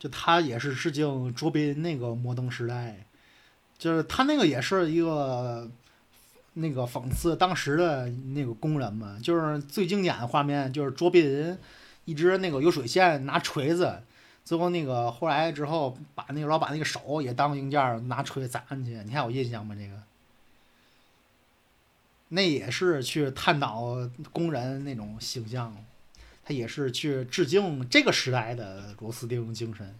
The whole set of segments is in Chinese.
就他也是致敬卓别林那个摩登时代，就是他那个也是一个那个讽刺当时的那个工人嘛，就是最经典的画面就是卓别林一直那个有水线拿锤子，最后那个后来之后把那个老板那个手也当硬件拿锤子斩去，你还有印象吗？这个？那也是去探讨工人那种形象，他也是去致敬这个时代的螺丝钉精神。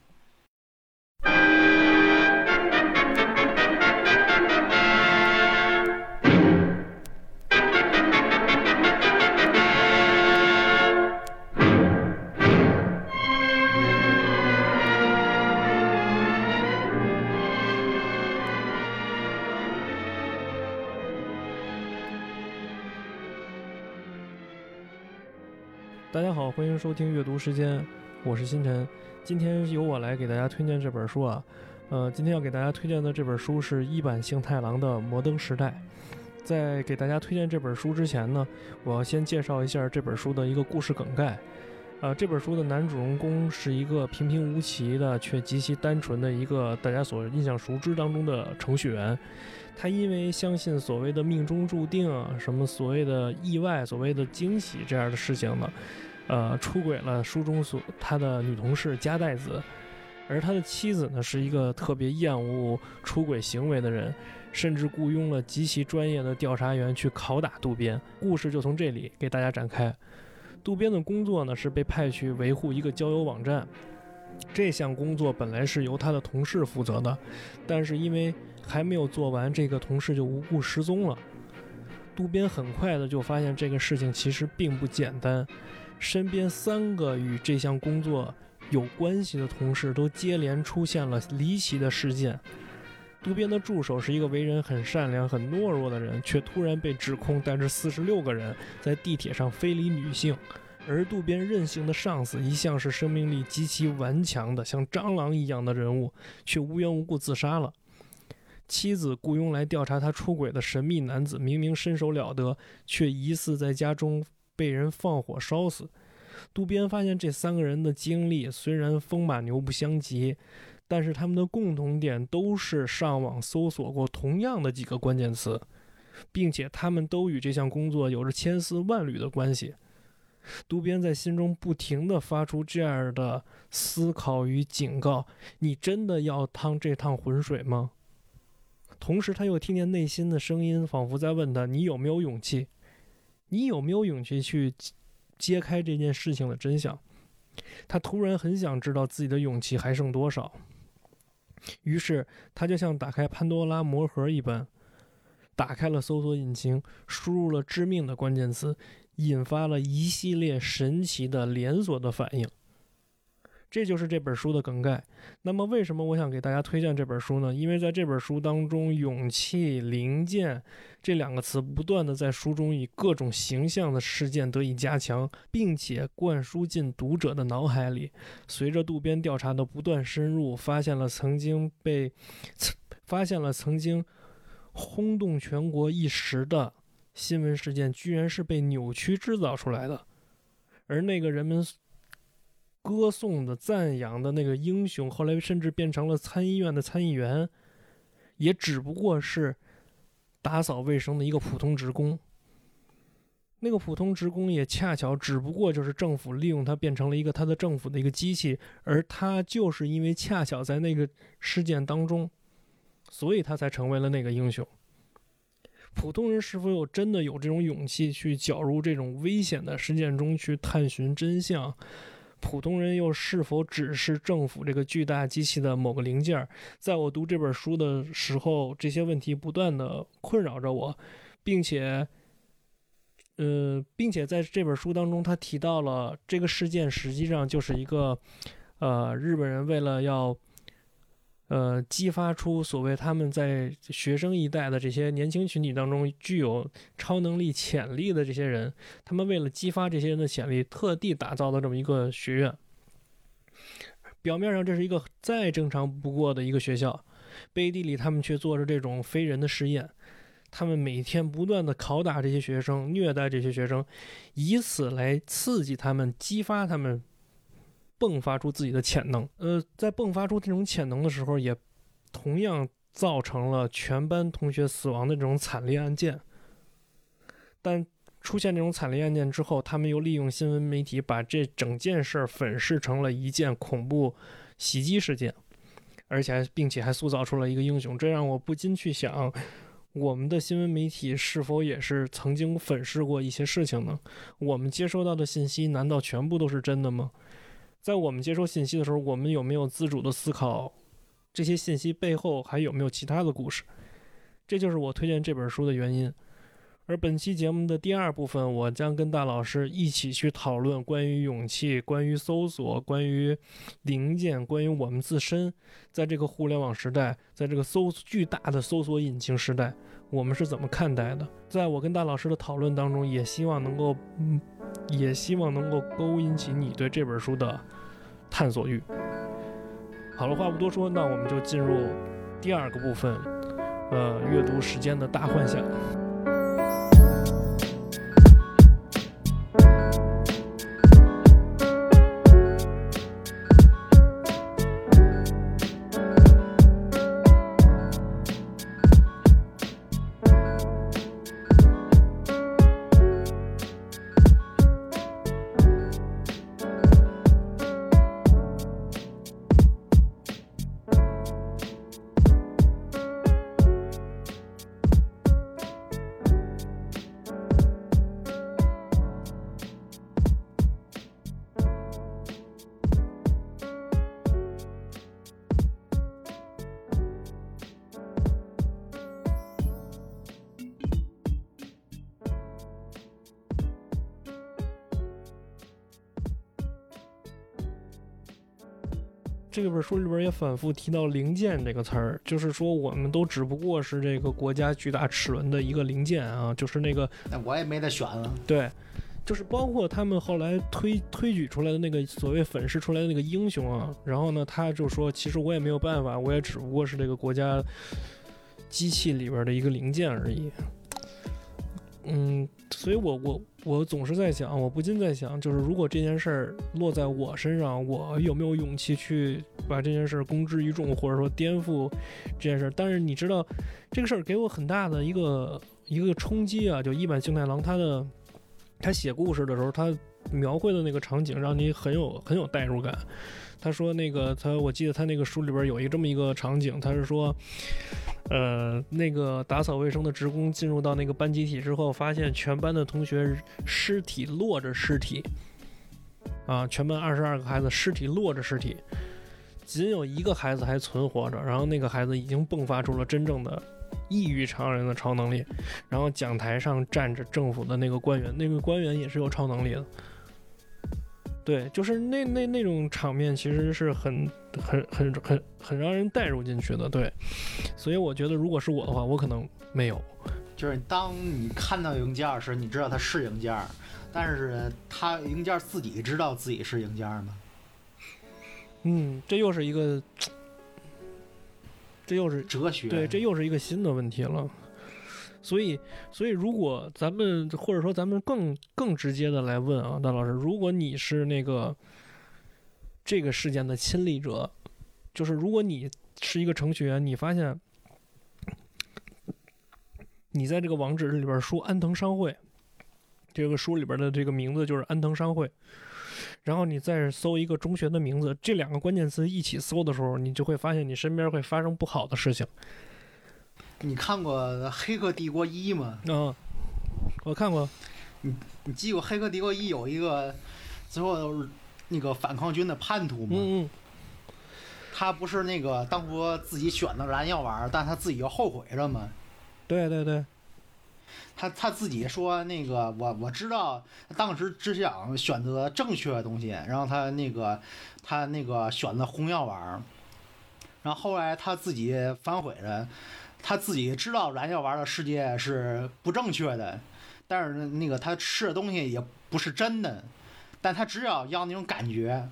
大家好，欢迎收听阅读时间，我是星辰。今天由我来给大家推荐这本书啊，呃，今天要给大家推荐的这本书是一坂幸太郎的《摩登时代》。在给大家推荐这本书之前呢，我要先介绍一下这本书的一个故事梗概。呃，这本书的男主人公是一个平平无奇的却极其单纯的一个大家所印象熟知当中的程序员。他因为相信所谓的命中注定啊，什么所谓的意外、所谓的惊喜这样的事情呢，呃，出轨了书中所他的女同事加代子，而他的妻子呢是一个特别厌恶出轨行为的人，甚至雇佣了极其专业的调查员去拷打渡边。故事就从这里给大家展开。渡边的工作呢是被派去维护一个交友网站，这项工作本来是由他的同事负责的，但是因为还没有做完，这个同事就无故失踪了。渡边很快的就发现这个事情其实并不简单，身边三个与这项工作有关系的同事都接连出现了离奇的事件。渡边的助手是一个为人很善良、很懦弱的人，却突然被指控带着四十六个人在地铁上非礼女性；而渡边任性的上司一向是生命力极其顽强的，像蟑螂一样的人物，却无缘无故自杀了。妻子雇佣来调查他出轨的神秘男子，明明身手了得，却疑似在家中被人放火烧死。渡边发现这三个人的经历虽然风马牛不相及，但是他们的共同点都是上网搜索过同样的几个关键词，并且他们都与这项工作有着千丝万缕的关系。渡边在心中不停地发出这样的思考与警告：你真的要趟这趟浑水吗？同时，他又听见内心的声音，仿佛在问他：“你有没有勇气？你有没有勇气去揭开这件事情的真相？”他突然很想知道自己的勇气还剩多少。于是，他就像打开潘多拉魔盒一般，打开了搜索引擎，输入了致命的关键词，引发了一系列神奇的连锁的反应。这就是这本书的梗概。那么，为什么我想给大家推荐这本书呢？因为在这本书当中，“勇气”“零件”这两个词不断的在书中以各种形象的事件得以加强，并且灌输进读者的脑海里。随着渡边调查的不断深入，发现了曾经被发现了曾经轰动全国一时的新闻事件，居然是被扭曲制造出来的，而那个人们。歌颂的、赞扬的那个英雄，后来甚至变成了参议院的参议员，也只不过是打扫卫生的一个普通职工。那个普通职工也恰巧只不过就是政府利用他变成了一个他的政府的一个机器，而他就是因为恰巧在那个事件当中，所以他才成为了那个英雄。普通人是否有真的有这种勇气去搅入这种危险的事件中去探寻真相？普通人又是否只是政府这个巨大机器的某个零件？在我读这本书的时候，这些问题不断的困扰着我，并且，呃，并且在这本书当中，他提到了这个事件实际上就是一个，呃，日本人为了要。呃，激发出所谓他们在学生一代的这些年轻群体当中具有超能力潜力的这些人，他们为了激发这些人的潜力，特地打造的这么一个学院。表面上这是一个再正常不过的一个学校，背地里他们却做着这种非人的实验。他们每天不断的拷打这些学生，虐待这些学生，以此来刺激他们，激发他们。迸发出自己的潜能。呃，在迸发出这种潜能的时候，也同样造成了全班同学死亡的这种惨烈案件。但出现这种惨烈案件之后，他们又利用新闻媒体把这整件事儿粉饰成了一件恐怖袭击事件，而且还并且还塑造出了一个英雄，这让我不禁去想，我们的新闻媒体是否也是曾经粉饰过一些事情呢？我们接收到的信息难道全部都是真的吗？在我们接收信息的时候，我们有没有自主的思考这些信息背后还有没有其他的故事？这就是我推荐这本书的原因。而本期节目的第二部分，我将跟大老师一起去讨论关于勇气、关于搜索、关于零件、关于我们自身，在这个互联网时代，在这个搜巨大的搜索引擎时代，我们是怎么看待的？在我跟大老师的讨论当中，也希望能够，嗯，也希望能够勾引起你对这本书的探索欲。好了，话不多说，那我们就进入第二个部分，呃，阅读时间的大幻想。这本书里边也反复提到“零件”这个词儿，就是说我们都只不过是这个国家巨大齿轮的一个零件啊，就是那个。那我也没得选了。对，就是包括他们后来推推举出来的那个所谓粉饰出来的那个英雄啊，然后呢，他就说，其实我也没有办法，我也只不过是这个国家机器里边的一个零件而已。嗯，所以我我我总是在想，我不禁在想，就是如果这件事儿落在我身上，我有没有勇气去把这件事儿公之于众，或者说颠覆这件事儿？但是你知道，这个事儿给我很大的一个一个冲击啊！就一坂幸太郎他的他写故事的时候，他描绘的那个场景，让你很有很有代入感。他说那个他，我记得他那个书里边有一这么一个场景，他是说。呃，那个打扫卫生的职工进入到那个班集体之后，发现全班的同学尸体落着尸体，啊，全班二十二个孩子尸体落着尸体，仅有一个孩子还存活着，然后那个孩子已经迸发出了真正的异于常人的超能力，然后讲台上站着政府的那个官员，那个官员也是有超能力的。对，就是那那那种场面，其实是很很很很很让人带入进去的。对，所以我觉得，如果是我的话，我可能没有。就是当你看到硬件时，你知道它是硬件，但是它硬件自己知道自己是硬件吗？嗯，这又是一个，这又是哲学。对，这又是一个新的问题了。所以，所以如果咱们或者说咱们更更直接的来问啊，大老师，如果你是那个这个事件的亲历者，就是如果你是一个程序员，你发现你在这个网址里边输安藤商会，这个书里边的这个名字就是安藤商会，然后你再搜一个中学的名字，这两个关键词一起搜的时候，你就会发现你身边会发生不好的事情。你看过《黑客帝国一》吗？嗯，我看过。你你记过《黑客帝国一》有一个最后那个反抗军的叛徒吗？嗯嗯。他不是那个当初自己选的蓝药丸，但他自己又后悔了吗？对对对。他他自己说那个我我知道当时只想选择正确的东西，然后他那个他那个选了红药丸，然后后来他自己反悔了。他自己知道燃药丸的世界是不正确的，但是那个他吃的东西也不是真的，但他只要要那种感觉，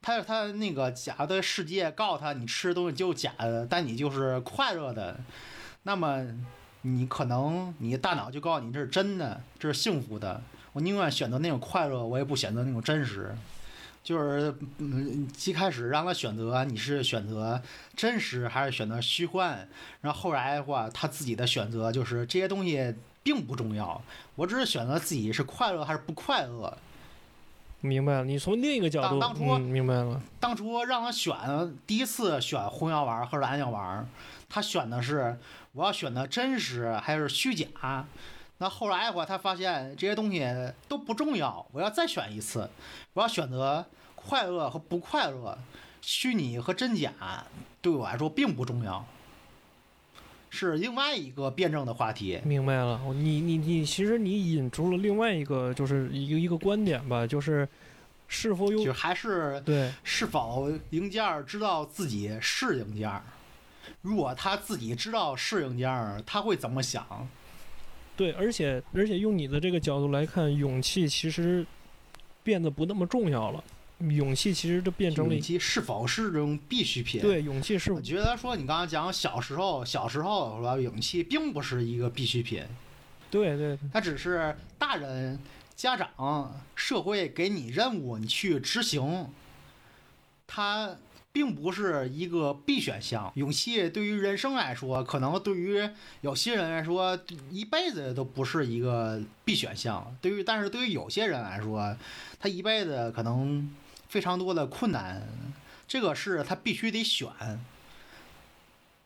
他他那个假的世界告诉他你吃的东西就是假的，但你就是快乐的，那么你可能你大脑就告诉你这是真的，这是幸福的，我宁愿选择那种快乐，我也不选择那种真实，就是嗯，一开始让他选择你是选择真实还是选择虚幻，然后后来的话，他自己的选择就是这些东西并不重要，我只是选择自己是快乐还是不快乐。明白了，你从另一个角度，当当初嗯，明白了，当初让他选第一次选红药丸和蓝药丸，他选的是我要选择真实还是虚假。那后来的话，他发现这些东西都不重要，我要再选一次，我要选择快乐和不快乐，虚拟和真假对我来说并不重要，是另外一个辩证的话题。明白了。你你你，其实你引出了另外一个，就是一个一个观点吧，就是是否有就还是对是否零件儿知道自己是零件儿？如果他自己知道是零件儿，他会怎么想？对，而且而且用你的这个角度来看，勇气其实变得不那么重要了。勇气其实就变成了勇气是否是这种必需品？，对勇气是我觉得说你刚刚讲小时候，小时候说勇气并不是一个必需品，对对它只是大人、家长、社会给你任务，你去执行，它并不是一个必选项。勇气对于人生来说，可能对于有些人来说，一辈子都不是一个必选项。对于，但是对于有些人来说，他一辈子可能非常多的困难，这个是他必须得选。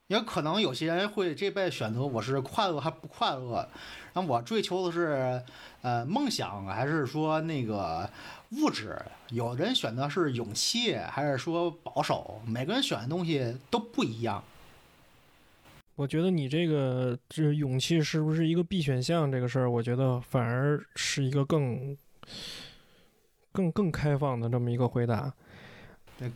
也可能有些人会这辈子选择我是快乐还不快乐，然后我追求的是呃梦想还是说那个物质？有人选的是勇气还是说保守？每个人选的东西都不一样。我觉得你这个这勇气是不是一个必选项这个事儿，我觉得反而是一个更更更开放的这么一个回答。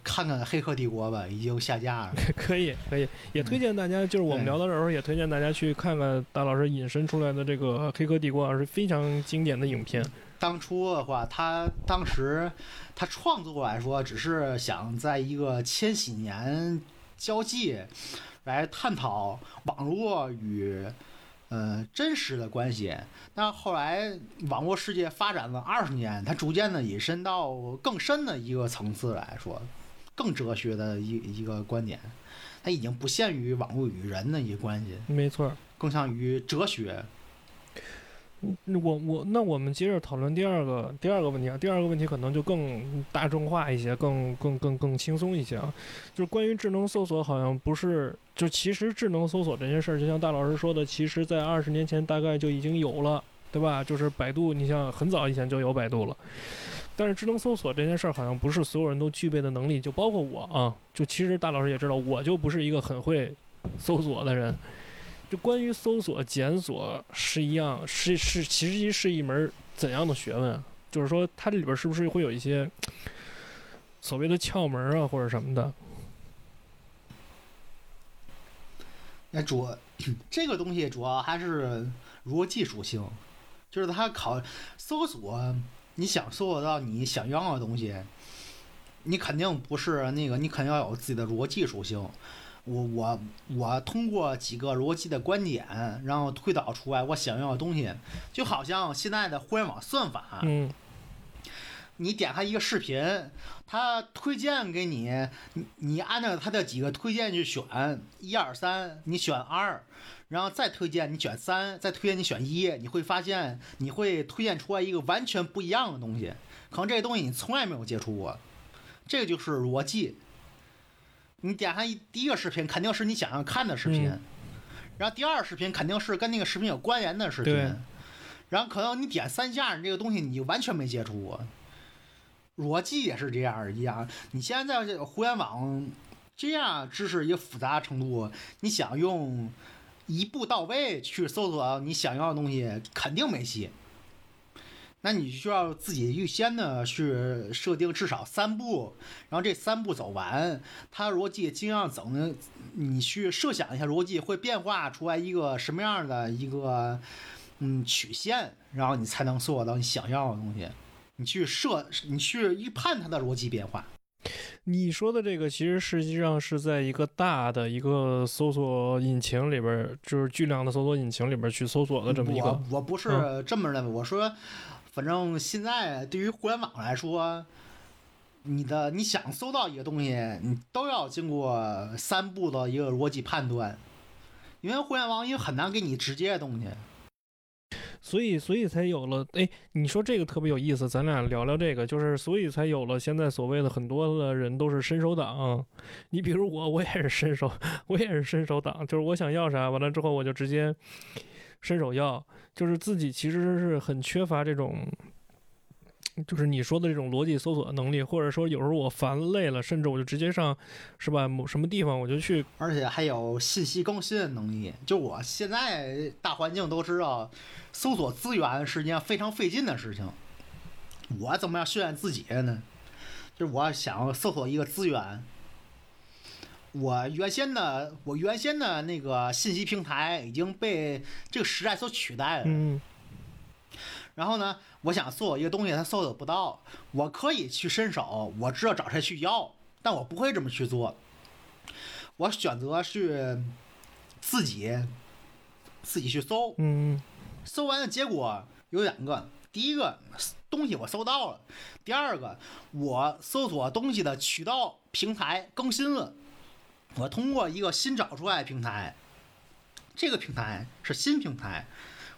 看看《黑客帝国》吧，已经下架了。可以可以，也推荐大家，就是我们聊到这时候，也推荐大家去看看大老师引申出来的这个《黑客帝国》，是非常经典的影片。当初的话，他当时他创作来说，只是想在一个千禧年交际来探讨网络与呃真实的关系。但后来网络世界发展了二十年，他逐渐的引申到更深的一个层次来说，更哲学的一一个观点。它已经不限于网络与人的一个关系，没错。更像于哲学。我我那我们接着讨论第二个第二个问题啊，第二个问题可能就更大众化一些，更更更更轻松一些啊，就是关于智能搜索，好像不是就其实智能搜索这件事儿，就像大老师说的，其实在二十年前大概就已经有了，对吧？就是百度，你像很早以前就有百度了。但是智能搜索这件事儿好像不是所有人都具备的能力，就包括我啊，就其实大老师也知道，我就不是一个很会搜索的人。就关于搜索、检索是一样，是是其实是一门怎样的学问？就是说，它这里边是不是会有一些所谓的窍门啊，或者什么的？那主 这个东西主要还是逻辑属性，就是它考搜索，你想搜索到你想要的东西，你肯定不是那个，你肯定要有自己的逻辑属性。我我我通过几个逻辑的观点，然后推导出来我想要的东西，就好像现在的互联网算法，嗯。你点开一个视频，它推荐给你，你你按照它的几个推荐去选，一二三，你选二，然后再推荐你选三，再推荐你选一，你会发现你会推荐出来一个完全不一样的东西，可能这个东西你从来没有接触过，这个就是逻辑。你点开一第一个视频，肯定是你想要看的视频，嗯然后第二视频肯定是跟那个视频有关联的视频，然后可能你点三下，你这个东西你就完全没接触过。逻辑也是这样一样，你现在这个互联网这样知识一个复杂程度，你想用一步到位去搜索你想要的东西，肯定没戏。那你需要自己预先呢去设定至少三步，然后这三步走完，它逻辑尽量怎么，你去设想一下逻辑会变化出来一个什么样的一个嗯曲线，然后你才能搜索到你想要的东西。你去设，你去预判它的逻辑变化。你说的这个其实实际上是在一个大的一个搜索引擎里边，就是巨量的搜索引擎里边去搜索的这么一个我我不是这么认为，我说，反正现在对于互联网来说，你的你想搜到一个东西，你都要经过三步的一个逻辑判断，因为互联网也很难给你直接的东西。所以，所以才有了。哎，你说这个特别有意思，咱俩聊聊这个，就是所以才有了现在所谓的很多的人都是伸手党。你比如我，我也是伸手，我也是伸手党，就是我想要啥，完了之后我就直接伸手要，就是自己其实是很缺乏这种。就是你说的这种逻辑搜索的能力，或者说有时候我烦累了，甚至我就直接上，是吧？某什么地方我就去，而且还有信息更新的能力。就我现在大环境都知道，搜索资源是一件非常费劲的事情。我怎么样训练自己呢？就是我想搜索一个资源，我原先的我原先的那个信息平台已经被这个时代所取代了。嗯。然后呢，我想搜索一个东西，他搜索不到，我可以去伸手，我知道找谁去要，但我不会这么去做。我选择去自己自己去搜，嗯，搜完的结果有两个，第一个东西我搜到了，第二个我搜索东西的渠道平台更新了，我通过一个新找出来的平台，这个平台是新平台。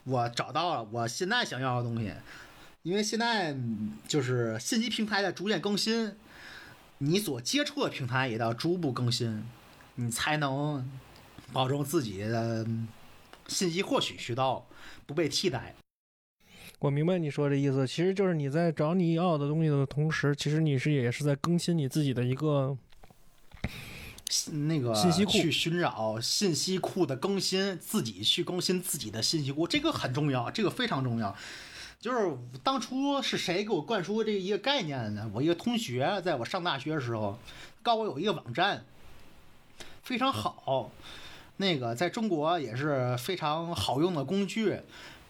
我找到了我现在想要的东西，因为现在就是信息平台在逐渐更新，你所接触的平台也要逐步更新，你才能保证自己的信息获取渠道不被替代。我明白你说的意思，其实就是你在找你要的东西的同时，其实你是也是在更新你自己的一个。那个信息库去寻找信息库的更新，自己去更新自己的信息库，这个很重要，这个非常重要。就是当初是谁给我灌输这一个概念的呢？我一个同学，在我上大学的时候，告诉我有一个网站非常好，那个在中国也是非常好用的工具。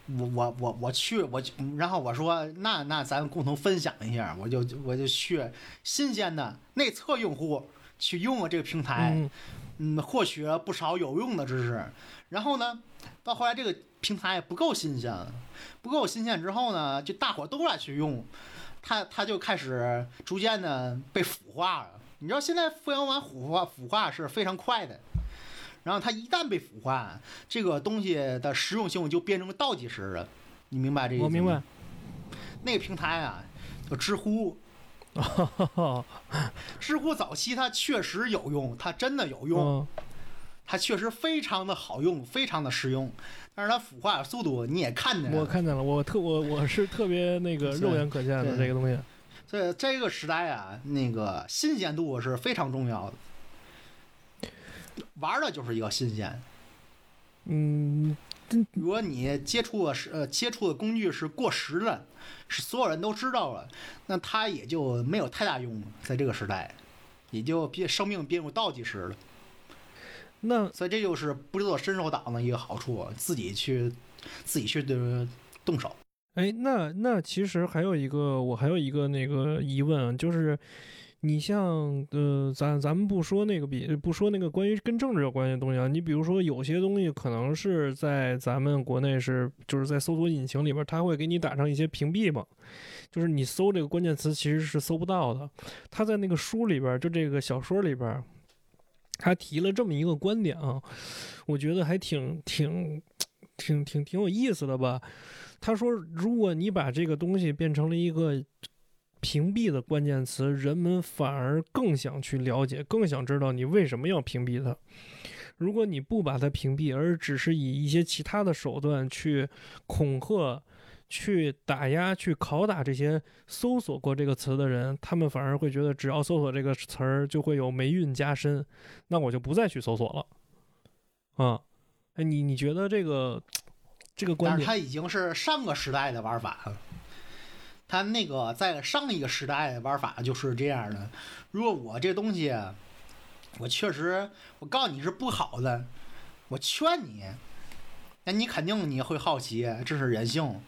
我我我我去我，然后我说那那咱共同分享一下，我就我就去新鲜的内测用户。去用了这个平台，嗯，获取了不少有用的知识。然后呢，到后来这个平台不够新鲜，不够新鲜之后呢，就大伙都来去用，它它就开始逐渐的被腐化了。你知道现在互联网腐化腐化是非常快的，然后它一旦被腐化，这个东西的实用性就变成倒计时了。你明白这意思吗？我明白。那个平台啊，叫知乎。知乎早期它确实有用，它真的有用，它确实非常的好用，非常的实用。但是它腐化速度你也看见了，我看见了，我特我我是特别那个肉眼可见的这个东西。所以这个时代啊，那个新鲜度是非常重要的，玩的就是一个新鲜。嗯。如果你接触的是呃接触的工具是过时的，是所有人都知道了，那他也就没有太大用了，在这个时代，也就变生命变入倒计时了。那所以这就是不做伸手党的一个好处，自己去自己去动手。哎，那那其实还有一个，我还有一个那个疑问，就是。你像，呃，咱咱们不说那个比不说那个关于跟政治有关系的东西啊，你比如说有些东西可能是在咱们国内是就是在搜索引擎里边，它会给你打上一些屏蔽嘛，就是你搜这个关键词其实是搜不到的。他在那个书里边，就这个小说里边，他提了这么一个观点啊，我觉得还挺挺挺挺挺有意思的吧。他说，如果你把这个东西变成了一个。屏蔽的关键词，人们反而更想去了解，更想知道你为什么要屏蔽它。如果你不把它屏蔽，而只是以一些其他的手段去恐吓、去打压、去拷打这些搜索过这个词的人，他们反而会觉得，只要搜索这个词儿就会有霉运加深，那我就不再去搜索了。啊，哎，你你觉得这个这个观点？它已经是上个时代的玩法了。他那个在上一个时代的玩法就是这样的。如果我这东西，我确实，我告诉你是不好的，我劝你，那你肯定你会好奇，这是人性，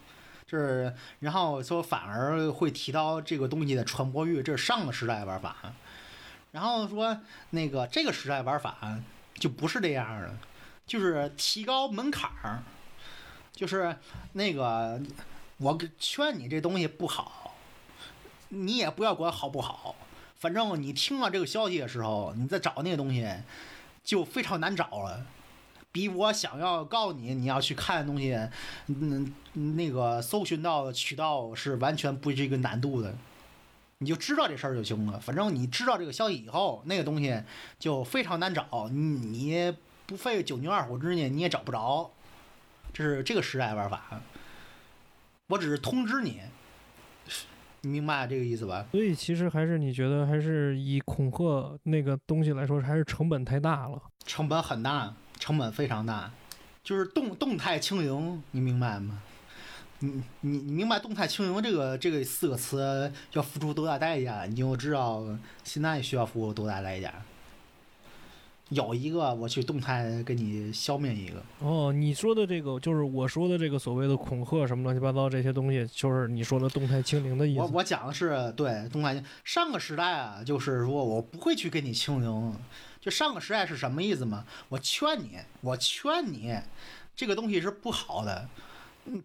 这是然后说反而会提高这个东西的传播欲，这是上个时代玩法。然后说那个这个时代玩法就不是这样的，就是提高门槛儿，就是那个。我劝你这东西不好，你也不要管好不好，反正你听到这个消息的时候，你再找那个东西就非常难找了。比我想要告诉你你要去看的东西，嗯，那个搜寻到的渠道是完全不是一个难度的，你就知道这事儿就行了。反正你知道这个消息以后，那个东西就非常难找，你你不费九牛二虎之力你也找不着。这是这个时代玩法。我只是通知你，你明白这个意思吧？所以其实还是你觉得还是以恐吓那个东西来说，还是成本太大了。成本很大。成本非常大，就是动动态清零，你明白吗？你你你明白动态清零这个这个四个词要付出多大代价，你就知道现在需要付出多大代价。有一个我去动态给你消灭一个。哦，你说的这个就是我说的这个所谓的恐吓什么乱七八糟这些东西，就是你说的动态清零的意思。我我讲的是对动态上个时代啊，就是说我不会去给你清零。就上个时代是什么意思嘛？我劝你，我劝你，这个东西是不好的，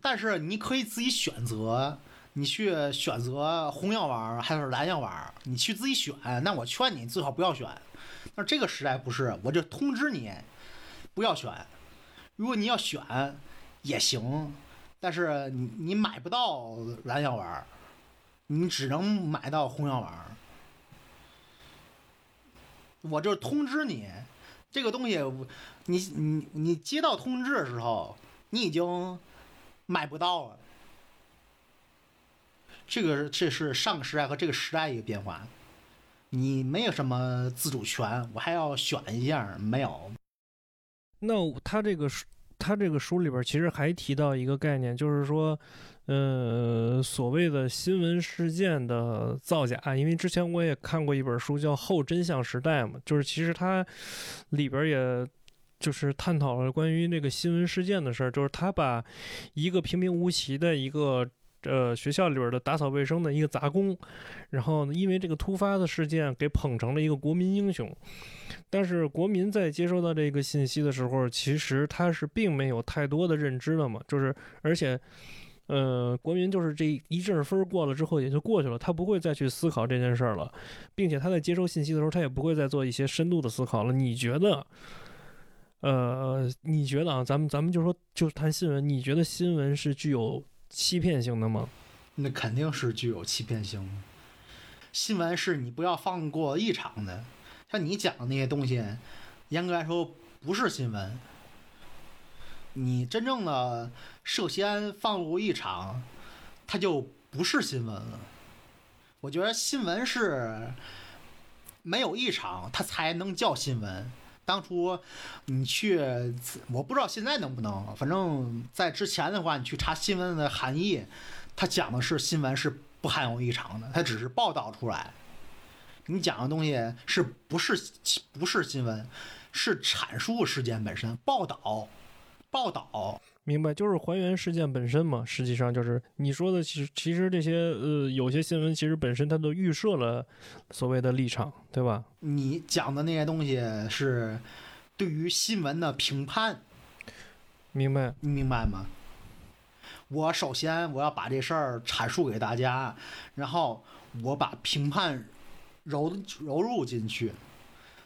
但是你可以自己选择，你去选择红药丸还是蓝药丸，你去自己选。那我劝你最好不要选。那这个时代不是，我就通知你不要选。如果你要选也行，但是你你买不到蓝药丸，你只能买到红药丸。我就通知你，这个东西，你你你接到通知的时候，你已经买不到了。这个这是上个时代和这个时代一个变化，你没有什么自主权，我还要选一下，没有。那他这个书，他这个书里边其实还提到一个概念，就是说。呃，所谓的新闻事件的造假，因为之前我也看过一本书叫《后真相时代》嘛，就是其实它里边也就是探讨了关于那个新闻事件的事儿，就是他把一个平平无奇的一个呃学校里边的打扫卫生的一个杂工，然后呢因为这个突发的事件给捧成了一个国民英雄，但是国民在接收到这个信息的时候，其实他是并没有太多的认知的嘛，就是而且。呃，国民就是这一阵风过了之后也就过去了，他不会再去思考这件事了，并且他在接收信息的时候，他也不会再做一些深度的思考了。你觉得？呃，你觉得啊？咱们咱们就说就谈新闻，你觉得新闻是具有欺骗性的吗？那肯定是具有欺骗性的。新闻是你不要放过异常的，像你讲的那些东西，严格来说不是新闻。你真正的涉嫌放入异常，它就不是新闻了。我觉得新闻是没有异常，它才能叫新闻。当初你去，我不知道现在能不能，反正在之前的话，你去查新闻的含义，它讲的是新闻是不含有异常的，它只是报道出来。你讲的东西是不是不是新闻？是阐述事件本身，报道。报道明白，就是还原事件本身嘛。实际上就是你说的，其实其实这些呃，有些新闻其实本身它都预设了所谓的立场，对吧？你讲的那些东西是对于新闻的评判，明白？你明白吗？我首先我要把这事儿阐述给大家，然后我把评判揉揉入进去。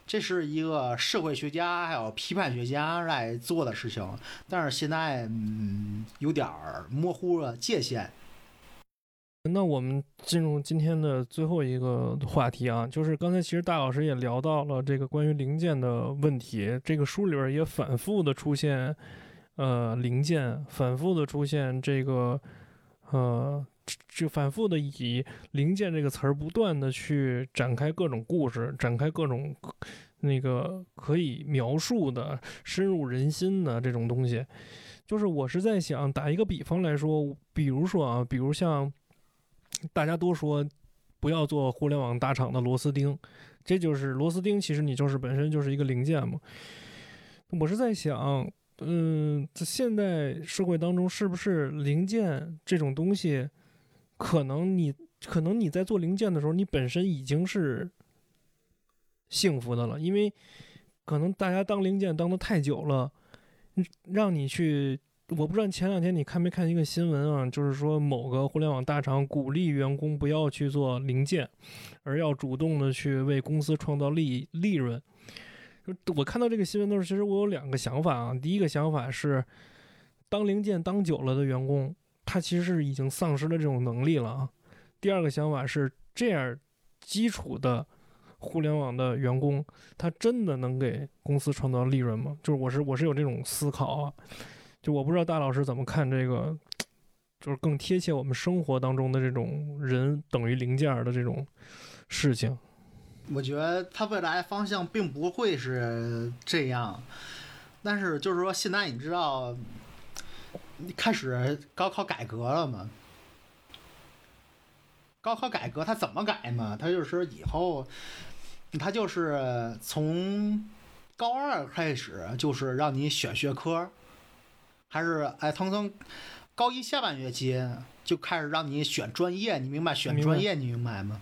这是一个社会学家还有批判学家来做的事情，但是现在嗯有点儿模糊了界限。那我们进入今天的最后一个话题啊，就是刚才其实大老师也聊到了这个关于零件的问题，这个书里边也反复的出现，呃，零件反复的出现这个，呃。就反复的以“零件”这个词儿，不断的去展开各种故事，展开各种那个可以描述的、深入人心的这种东西。就是我是在想，打一个比方来说，比如说啊，比如像大家都说不要做互联网大厂的螺丝钉，这就是螺丝钉，其实你就是本身就是一个零件嘛。我是在想，嗯，在现代社会当中，是不是零件这种东西？可能你可能你在做零件的时候，你本身已经是幸福的了，因为可能大家当零件当的太久了，让你去我不知道前两天你看没看一个新闻啊，就是说某个互联网大厂鼓励员工不要去做零件，而要主动的去为公司创造利利润。我看到这个新闻的时候，其实我有两个想法啊。第一个想法是，当零件当久了的员工，他其实是已经丧失了这种能力了啊。第二个想法是，这样基础的互联网的员工，他真的能给公司创造利润吗？就是我是我是有这种思考啊。就我不知道大老师怎么看这个，就是更贴切我们生活当中的这种人等于零件的这种事情。我觉得他未来方向并不会是这样，但是就是说，现在你知道开始高考改革了吗？高考改革它怎么改嘛？它就是以后，它就是从高二开始，就是让你选学科，还是哎，从从高一下半学期就开始让你选专业，你明白？选专业，你明白吗？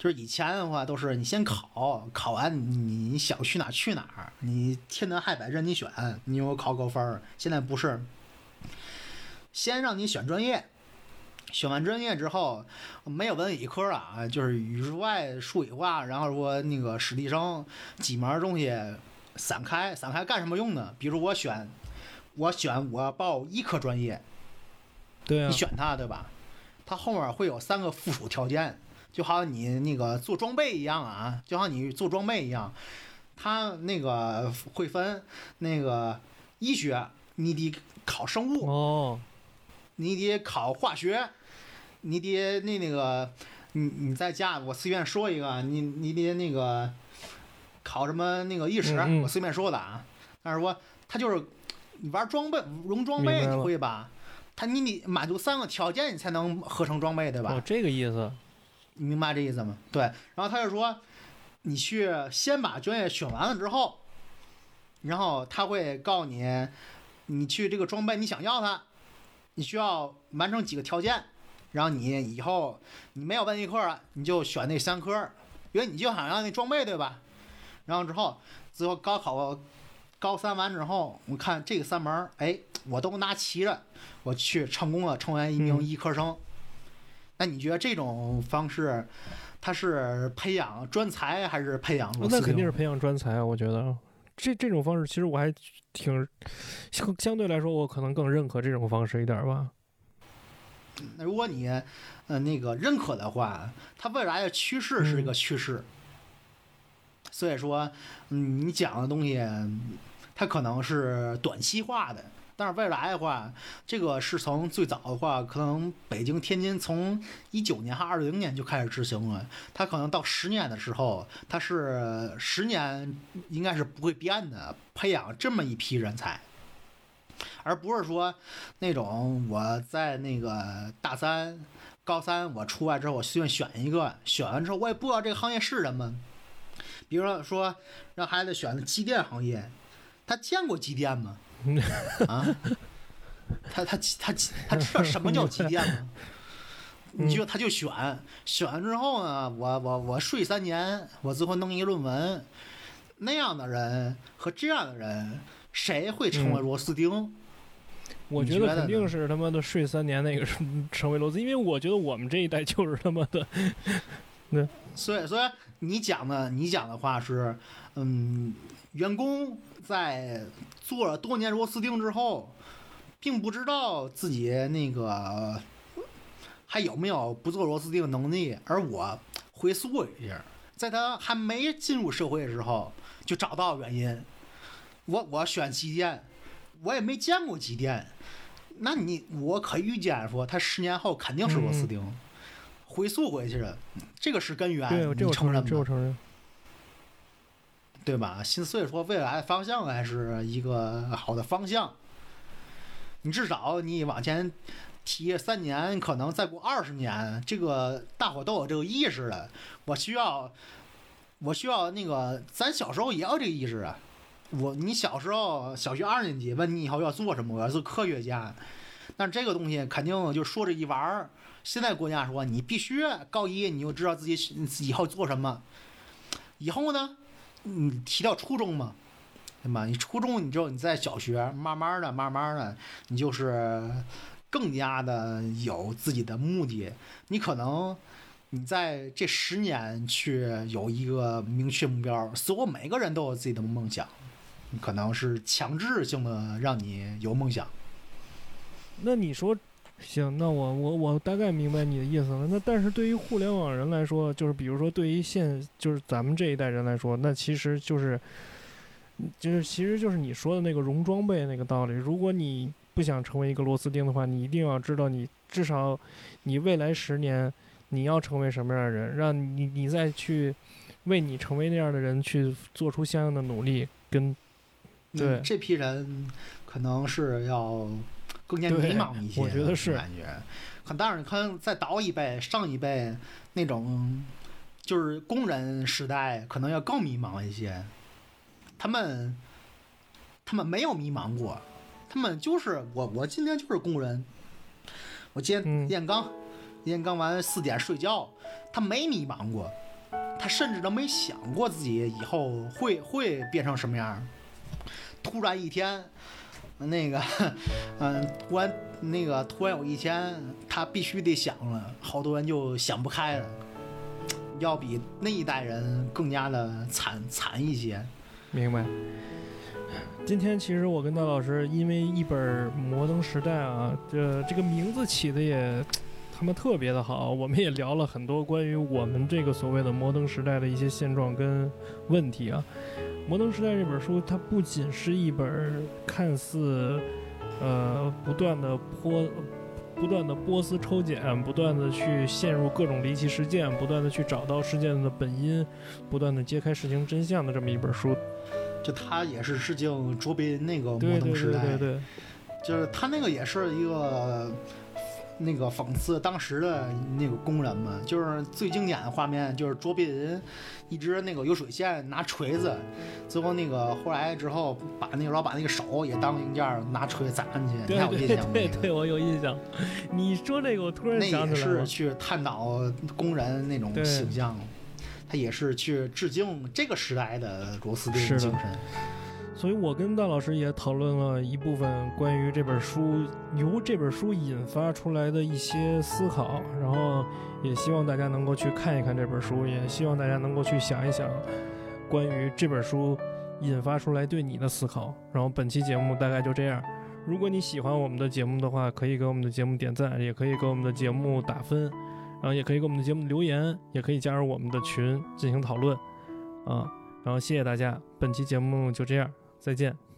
就是以前的话，都是你先考，考完你你想去哪去哪儿，你天南海北任你选，你有考高分儿。现在不是，先让你选专业，选完专业之后，没有文理科啊，就是语数外、数理化，然后说那个史地生几门东西散开，散开干什么用呢？比如我选，我选我报医科专业，对啊，你选它对吧？它后面会有三个附属条件。就好像你那个做装备一样啊，就好像你做装备一样，它那个会分那个医学，你得考生物哦，你得考化学，你得那那个你你在家我随便说一个，你你得那个考什么那个历史，我随便说的啊。但是说他就是你玩装备融装备你会吧？他你得满足三个条件你才能合成装备对吧？哦，这个意思。你明白这意思吗？对，然后他就说，你去先把专业选完了之后，然后他会告诉你，你去这个装备你想要它，你需要完成几个条件，然后你以后你没有文理科，你就选那三科，因为你就想要那装备对吧？然后之后最后高考高三完之后，我看这个三门，哎，我都拿齐了，我去成功了，成为一名医科生。那你觉得这种方式，它是培养专才还是培养？那肯定是培养专才啊！我觉得这这种方式，其实我还挺相相对来说，我可能更认可这种方式一点吧。那如果你呃那个认可的话，它未来的趋势是一个趋势。所以说，嗯，你讲的东西，它可能是短期化的。但是未来的话，这个是从最早的话，可能北京、天津从一九年还二零年就开始执行了。它可能到十年的时候，它是十年应该是不会变的，培养这么一批人才，而不是说那种我在那个大三、高三我出来之后，我随便选一个，选完之后我也不知道这个行业是什么。比如说说让孩子选机电行业，他见过机电吗？啊，他他他他知道什么叫极限吗？你就他就选，选完之后呢，我我我睡三年，我最后弄一论文。那样的人和这样的人，谁会成为螺丝钉？我觉得肯定是他妈的睡三年那个成为螺丝，因为我觉得我们这一代就是他妈的。对所以所以你讲的你讲的话是，嗯，员工。在做了多年螺丝钉之后，并不知道自己那个还有没有不做螺丝钉的能力。而我回溯一下，在他还没进入社会的时候，就找到原因。我我选机电，我也没见过机电。那你我可预见说，他十年后肯定是螺丝钉。回溯回去了，这个是根源，你承认吗？这我承认。对吧？心所以说，未来方向还是一个好的方向。你至少你往前提三年，可能再过二十年，这个大伙都有这个意识了。我需要，我需要那个，咱小时候也要这个意识啊。我你小时候小学二年级问你以后要做什么，我要做科学家。但这个东西肯定就说这一玩儿。现在国家说你必须高一你就知道自己以后做什么，以后呢？你提到初中嘛，对吧？你初中你就你在小学，慢慢的、慢慢的，你就是更加的有自己的目的。你可能你在这十年去有一个明确目标，似乎每个人都有自己的梦想，可能是强制性的让你有梦想。那你说，行，那我我我大概明白你的意思了。那但是对于互联网人来说，就是比如说对于现就是咱们这一代人来说，那其实就是。就是，其实就是你说的那个融装备那个道理。如果你不想成为一个螺丝钉的话，你一定要知道，你至少你未来十年你要成为什么样的人，让你你再去为你成为那样的人去做出相应的努力。跟对、嗯、这批人可能是要更加迷茫一些，我觉得是感觉。可当然，可能再倒一辈，上一辈那种就是工人时代，可能要更迷茫一些。他们，他们没有迷茫过，他们就是我，我今天就是工人，我今天炼钢，炼钢完四点睡觉，他没迷茫过，他甚至都没想过自己以后会会变成什么样。突然一天，那个，嗯，突然那个突然有一天，他必须得想了，好多人就想不开了，要比那一代人更加的惨惨一些。明白。今天其实我跟大老师因为一本《摩登时代》啊，这这个名字起的也他妈特别的好，我们也聊了很多关于我们这个所谓的摩登时代的一些现状跟问题啊。《摩登时代》这本书，它不仅是一本看似呃不断的波。不断的波斯抽检，不断的去陷入各种离奇事件，不断的去找到事件的本因，不断的揭开事情真相的这么一本书。就他也是致敬卓别林那个《摩登时代》，对对对对，就是他那个也是一个那个讽刺当时的那个工人嘛，就是最经典的画面就是卓别林一直那个有水线拿锤子，最后那个后来之后把那个老板那个手也当零件拿锤砸进去，对你有印象吗？对对，我有印象。你说这个，我突然想起来那也是去探讨工人那种形象。他也是去致敬这个时代的螺丝钉精神，所以我跟大老师也讨论了一部分关于这本书由这本书引发出来的一些思考，然后也希望大家能够去看一看这本书，也希望大家能够去想一想关于这本书引发出来对你的思考。然后本期节目大概就这样，如果你喜欢我们的节目的话，可以给我们的节目点赞，也可以给我们的节目打分。然后也可以给我们的节目留言，也可以加入我们的群进行讨论，啊，然后谢谢大家，本期节目就这样，再见。